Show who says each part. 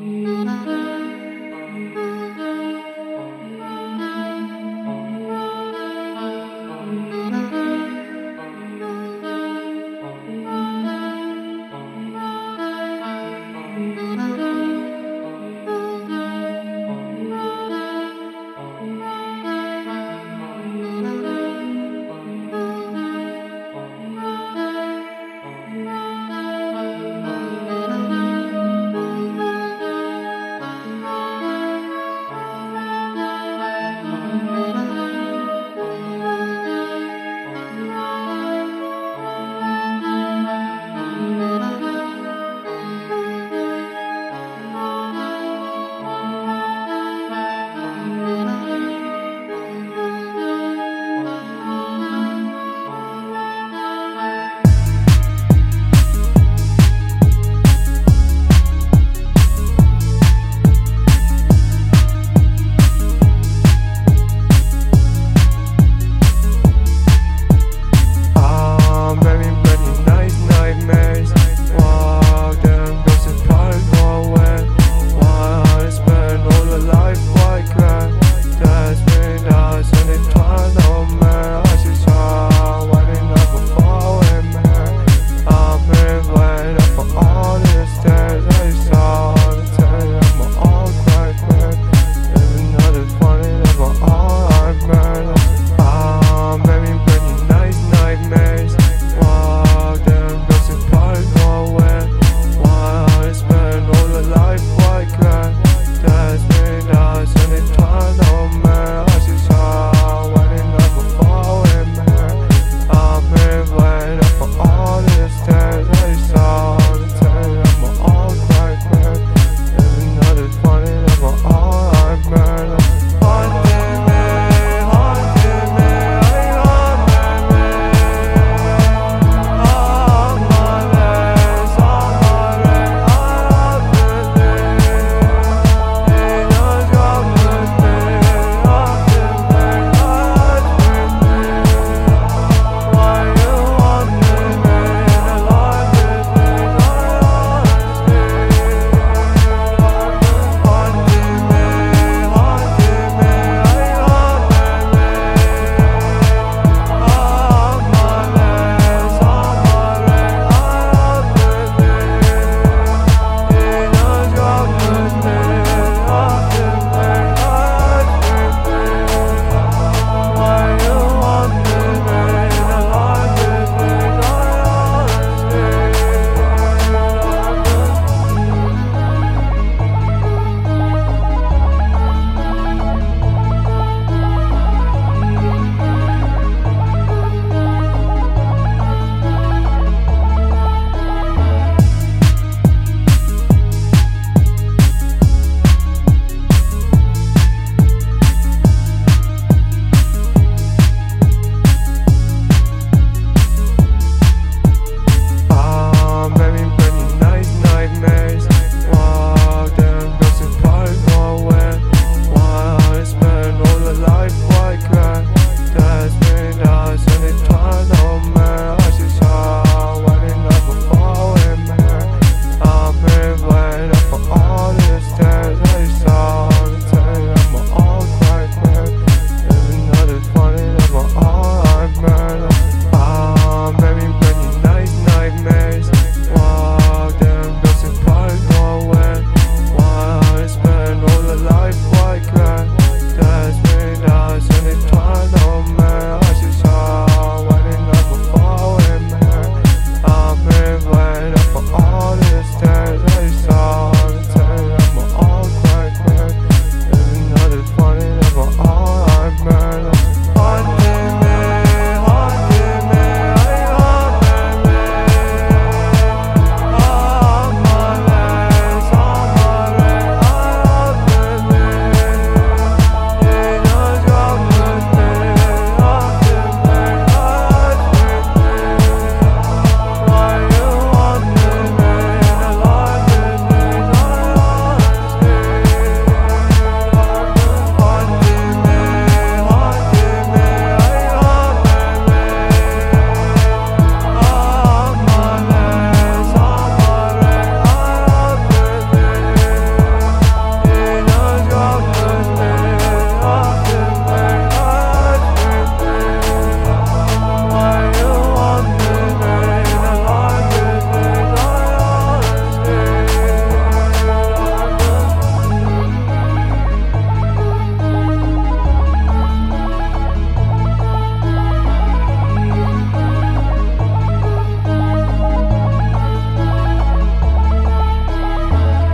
Speaker 1: Mm-hmm.